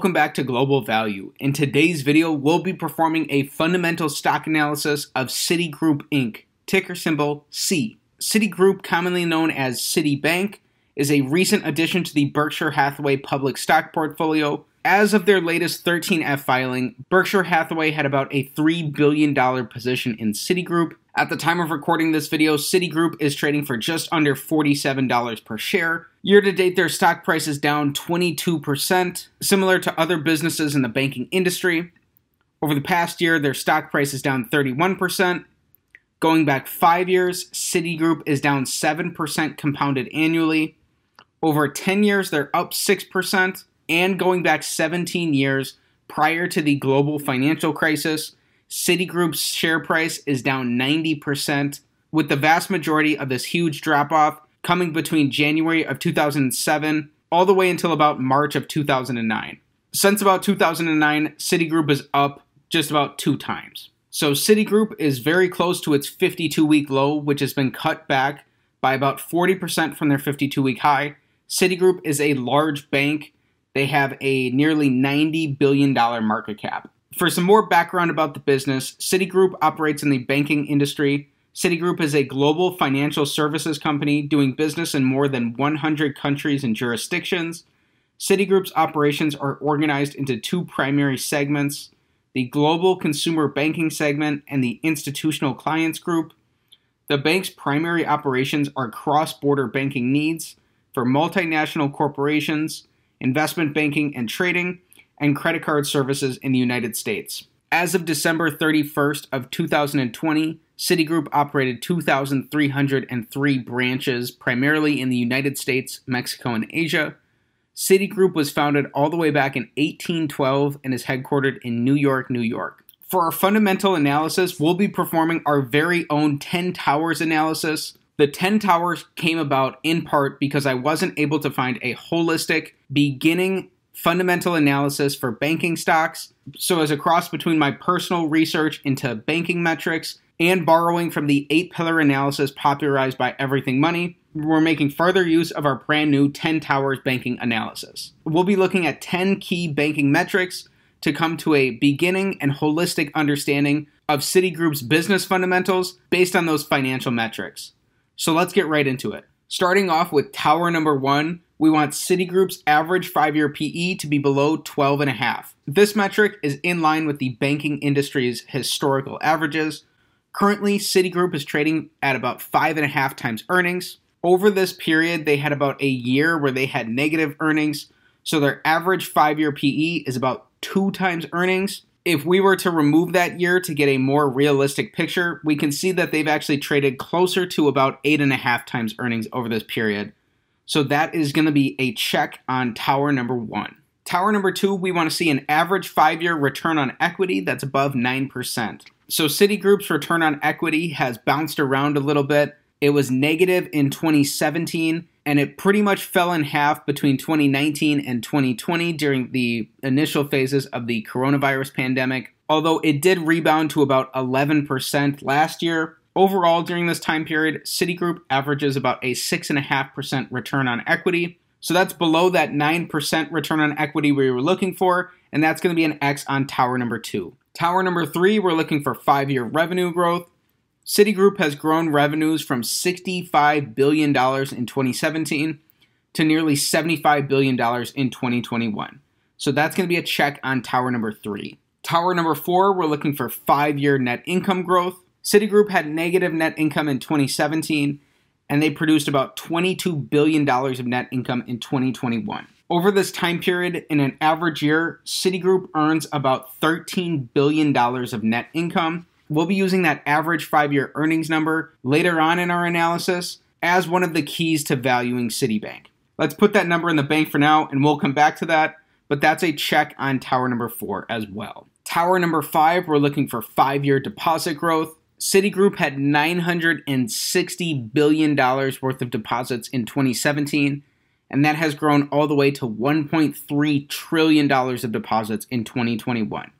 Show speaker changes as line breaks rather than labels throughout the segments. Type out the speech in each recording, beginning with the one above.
welcome back to Global Value. In today's video, we'll be performing a fundamental stock analysis of Citigroup Inc., ticker symbol C. Citigroup, commonly known as Citibank, is a recent addition to the Berkshire Hathaway public stock portfolio. As of their latest 13F filing, Berkshire Hathaway had about a $3 billion position in Citigroup. At the time of recording this video, Citigroup is trading for just under $47 per share. Year to date, their stock price is down 22%, similar to other businesses in the banking industry. Over the past year, their stock price is down 31%. Going back five years, Citigroup is down 7% compounded annually. Over 10 years, they're up 6%. And going back 17 years prior to the global financial crisis, Citigroup's share price is down 90%, with the vast majority of this huge drop off coming between January of 2007 all the way until about March of 2009. Since about 2009, Citigroup is up just about two times. So Citigroup is very close to its 52 week low, which has been cut back by about 40% from their 52 week high. Citigroup is a large bank. They have a nearly $90 billion market cap. For some more background about the business, Citigroup operates in the banking industry. Citigroup is a global financial services company doing business in more than 100 countries and jurisdictions. Citigroup's operations are organized into two primary segments the global consumer banking segment and the institutional clients group. The bank's primary operations are cross border banking needs for multinational corporations, investment banking and trading, and credit card services in the United States. As of December 31st of 2020, Citigroup operated 2,303 branches, primarily in the United States, Mexico, and Asia. Citigroup was founded all the way back in 1812 and is headquartered in New York, New York. For our fundamental analysis, we'll be performing our very own 10 towers analysis. The 10 towers came about in part because I wasn't able to find a holistic beginning fundamental analysis for banking stocks. So, as a cross between my personal research into banking metrics and borrowing from the eight pillar analysis popularized by Everything Money, we're making further use of our brand new 10 Towers banking analysis. We'll be looking at 10 key banking metrics to come to a beginning and holistic understanding of Citigroup's business fundamentals based on those financial metrics. So let's get right into it. Starting off with tower number one, we want Citigroup's average five year PE to be below 12.5. This metric is in line with the banking industry's historical averages. Currently, Citigroup is trading at about five and a half times earnings. Over this period, they had about a year where they had negative earnings, so their average five year PE is about two times earnings. If we were to remove that year to get a more realistic picture, we can see that they've actually traded closer to about eight and a half times earnings over this period. So that is going to be a check on tower number one. Tower number two, we want to see an average five year return on equity that's above 9%. So Citigroup's return on equity has bounced around a little bit. It was negative in 2017 and it pretty much fell in half between 2019 and 2020 during the initial phases of the coronavirus pandemic. Although it did rebound to about 11% last year, overall during this time period, Citigroup averages about a 6.5% return on equity. So that's below that 9% return on equity we were looking for, and that's going to be an X on tower number two. Tower number three, we're looking for five year revenue growth. Citigroup has grown revenues from $65 billion in 2017 to nearly $75 billion in 2021. So that's going to be a check on tower number three. Tower number four, we're looking for five year net income growth. Citigroup had negative net income in 2017, and they produced about $22 billion of net income in 2021. Over this time period, in an average year, Citigroup earns about $13 billion of net income. We'll be using that average five year earnings number later on in our analysis as one of the keys to valuing Citibank. Let's put that number in the bank for now, and we'll come back to that, but that's a check on tower number four as well. Tower number five, we're looking for five year deposit growth. Citigroup had $960 billion worth of deposits in 2017 and that has grown all the way to $1.3 trillion of deposits in 2021.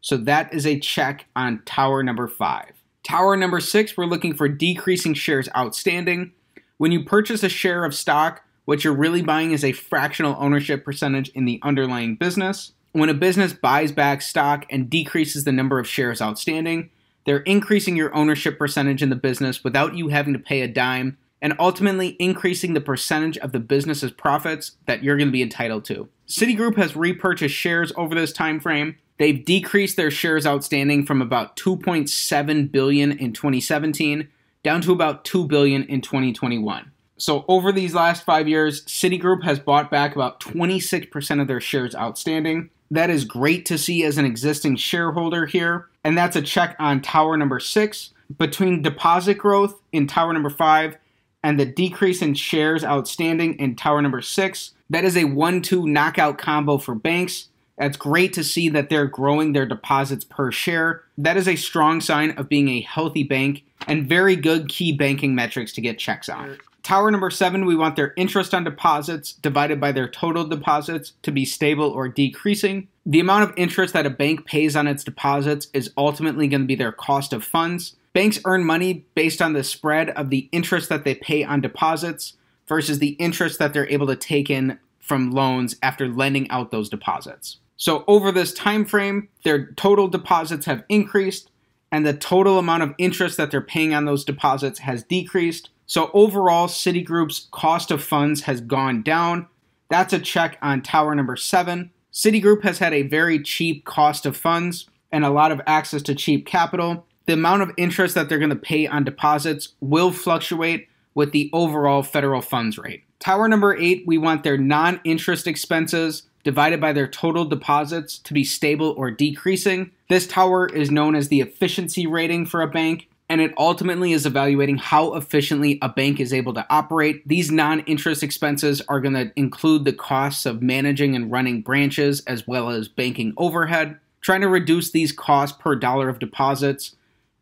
So that is a check on tower number five. Tower number six, we're looking for decreasing shares outstanding. When you purchase a share of stock, what you're really buying is a fractional ownership percentage in the underlying business. When a business buys back stock and decreases the number of shares outstanding, they're increasing your ownership percentage in the business without you having to pay a dime and ultimately increasing the percentage of the business's profits that you're going to be entitled to. Citigroup has repurchased shares over this time frame. They've decreased their shares outstanding from about 2.7 billion in 2017 down to about 2 billion in 2021. So over these last 5 years, Citigroup has bought back about 26% of their shares outstanding. That is great to see as an existing shareholder here, and that's a check on tower number 6 between deposit growth in tower number 5 and the decrease in shares outstanding in tower number six. That is a one two knockout combo for banks. That's great to see that they're growing their deposits per share. That is a strong sign of being a healthy bank and very good key banking metrics to get checks on. Tower number seven, we want their interest on deposits divided by their total deposits to be stable or decreasing. The amount of interest that a bank pays on its deposits is ultimately going to be their cost of funds. Banks earn money based on the spread of the interest that they pay on deposits versus the interest that they're able to take in from loans after lending out those deposits. So over this time frame, their total deposits have increased and the total amount of interest that they're paying on those deposits has decreased. So overall, Citigroup's cost of funds has gone down. That's a check on tower number 7. Citigroup has had a very cheap cost of funds and a lot of access to cheap capital the amount of interest that they're going to pay on deposits will fluctuate with the overall federal funds rate. Tower number eight, we want their non interest expenses divided by their total deposits to be stable or decreasing. This tower is known as the efficiency rating for a bank, and it ultimately is evaluating how efficiently a bank is able to operate. These non interest expenses are going to include the costs of managing and running branches as well as banking overhead. Trying to reduce these costs per dollar of deposits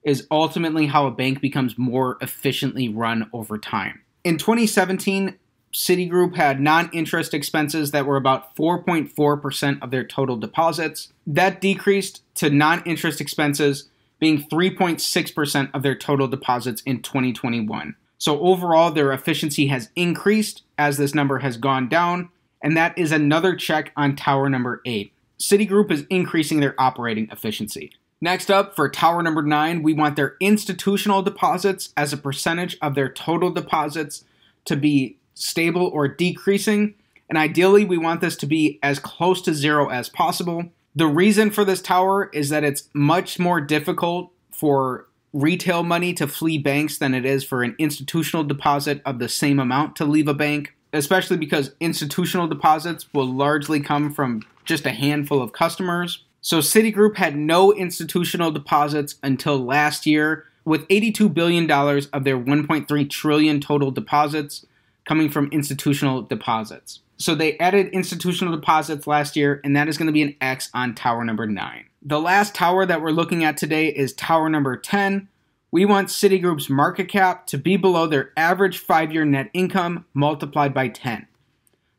is ultimately how a bank becomes more efficiently run over time. In 2017, Citigroup had non interest expenses that were about 4.4% of their total deposits. That decreased to non interest expenses being 3.6% of their total deposits in 2021. So overall, their efficiency has increased as this number has gone down, and that is another check on tower number eight. Citigroup is increasing their operating efficiency. Next up, for tower number nine, we want their institutional deposits as a percentage of their total deposits to be stable or decreasing. And ideally, we want this to be as close to zero as possible. The reason for this tower is that it's much more difficult for retail money to flee banks than it is for an institutional deposit of the same amount to leave a bank, especially because institutional deposits will largely come from just a handful of customers. So Citigroup had no institutional deposits until last year, with $82 billion of their 1.3 trillion total deposits coming from institutional deposits. So they added institutional deposits last year, and that is going to be an X on tower number 9. The last tower that we're looking at today is tower number 10. We want Citigroup's market cap to be below their average five year net income multiplied by 10.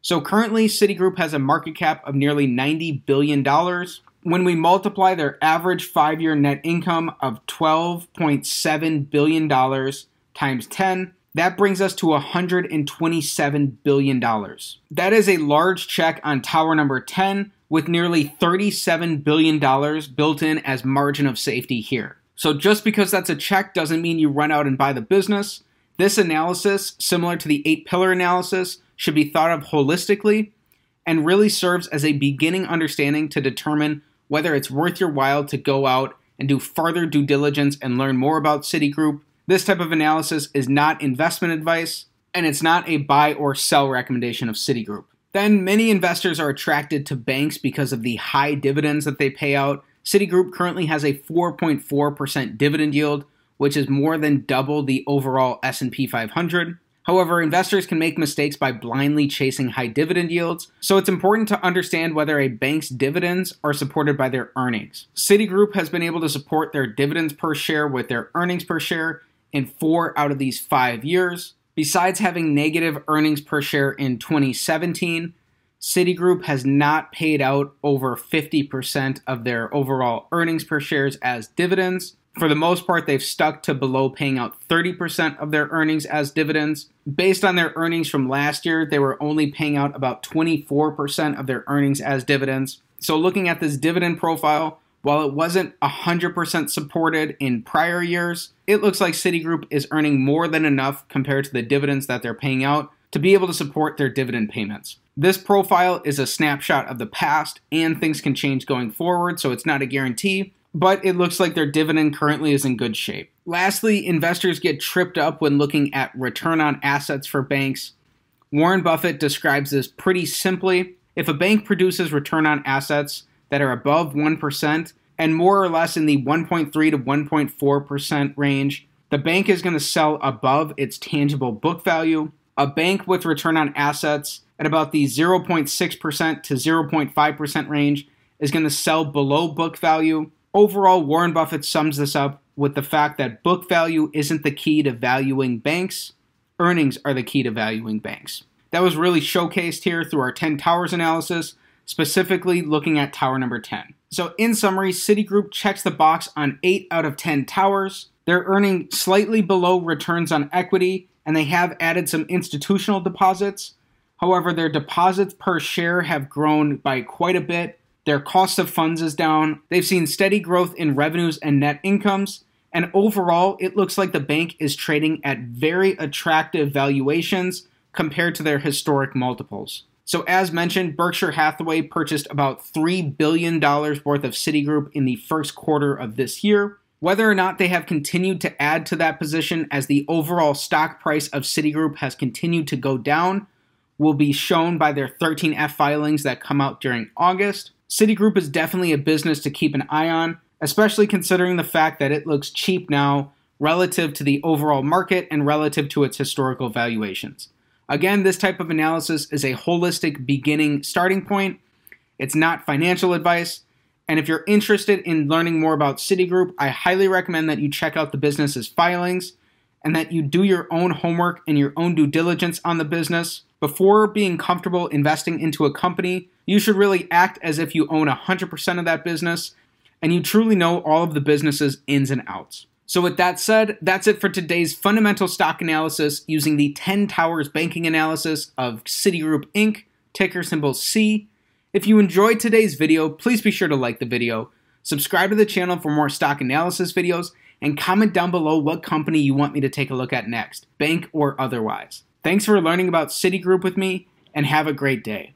So currently, Citigroup has a market cap of nearly $90 billion when we multiply their average five year net income of $12.7 billion times 10, that brings us to $127 billion. That is a large check on tower number 10 with nearly $37 billion built in as margin of safety here. So just because that's a check doesn't mean you run out and buy the business. This analysis, similar to the eight pillar analysis, should be thought of holistically and really serves as a beginning understanding to determine whether it's worth your while to go out and do further due diligence and learn more about Citigroup. This type of analysis is not investment advice, and it's not a buy or sell recommendation of Citigroup. Then, many investors are attracted to banks because of the high dividends that they pay out. Citigroup currently has a 4.4% dividend yield, which is more than double the overall S&P 500. However, investors can make mistakes by blindly chasing high dividend yields, so it's important to understand whether a bank's dividends are supported by their earnings. Citigroup has been able to support their dividends per share with their earnings per share in four out of these five years. Besides having negative earnings per share in 2017, Citigroup has not paid out over 50% of their overall earnings per shares as dividends. For the most part, they've stuck to below paying out 30% of their earnings as dividends. Based on their earnings from last year, they were only paying out about 24% of their earnings as dividends. So, looking at this dividend profile, while it wasn't 100% supported in prior years, it looks like Citigroup is earning more than enough compared to the dividends that they're paying out to be able to support their dividend payments. This profile is a snapshot of the past, and things can change going forward, so it's not a guarantee, but it looks like their dividend currently is in good shape. Lastly, investors get tripped up when looking at return on assets for banks. Warren Buffett describes this pretty simply. If a bank produces return on assets that are above 1% and more or less in the 1.3 to 1.4% range, the bank is going to sell above its tangible book value. A bank with return on assets at about the 0.6% to 0.5% range is going to sell below book value. Overall, Warren Buffett sums this up with the fact that book value isn't the key to valuing banks, earnings are the key to valuing banks. That was really showcased here through our 10 towers analysis, specifically looking at tower number 10. So, in summary, Citigroup checks the box on 8 out of 10 towers. They're earning slightly below returns on equity, and they have added some institutional deposits. However, their deposits per share have grown by quite a bit. Their cost of funds is down. They've seen steady growth in revenues and net incomes. And overall, it looks like the bank is trading at very attractive valuations compared to their historic multiples. So, as mentioned, Berkshire Hathaway purchased about $3 billion worth of Citigroup in the first quarter of this year. Whether or not they have continued to add to that position as the overall stock price of Citigroup has continued to go down will be shown by their 13F filings that come out during August. Citigroup is definitely a business to keep an eye on, especially considering the fact that it looks cheap now relative to the overall market and relative to its historical valuations. Again, this type of analysis is a holistic beginning starting point. It's not financial advice. And if you're interested in learning more about Citigroup, I highly recommend that you check out the business's filings and that you do your own homework and your own due diligence on the business. Before being comfortable investing into a company, you should really act as if you own 100% of that business and you truly know all of the business's ins and outs. So, with that said, that's it for today's fundamental stock analysis using the 10 Towers banking analysis of Citigroup Inc., ticker symbol C. If you enjoyed today's video, please be sure to like the video, subscribe to the channel for more stock analysis videos, and comment down below what company you want me to take a look at next, bank or otherwise. Thanks for learning about Citigroup with me, and have a great day.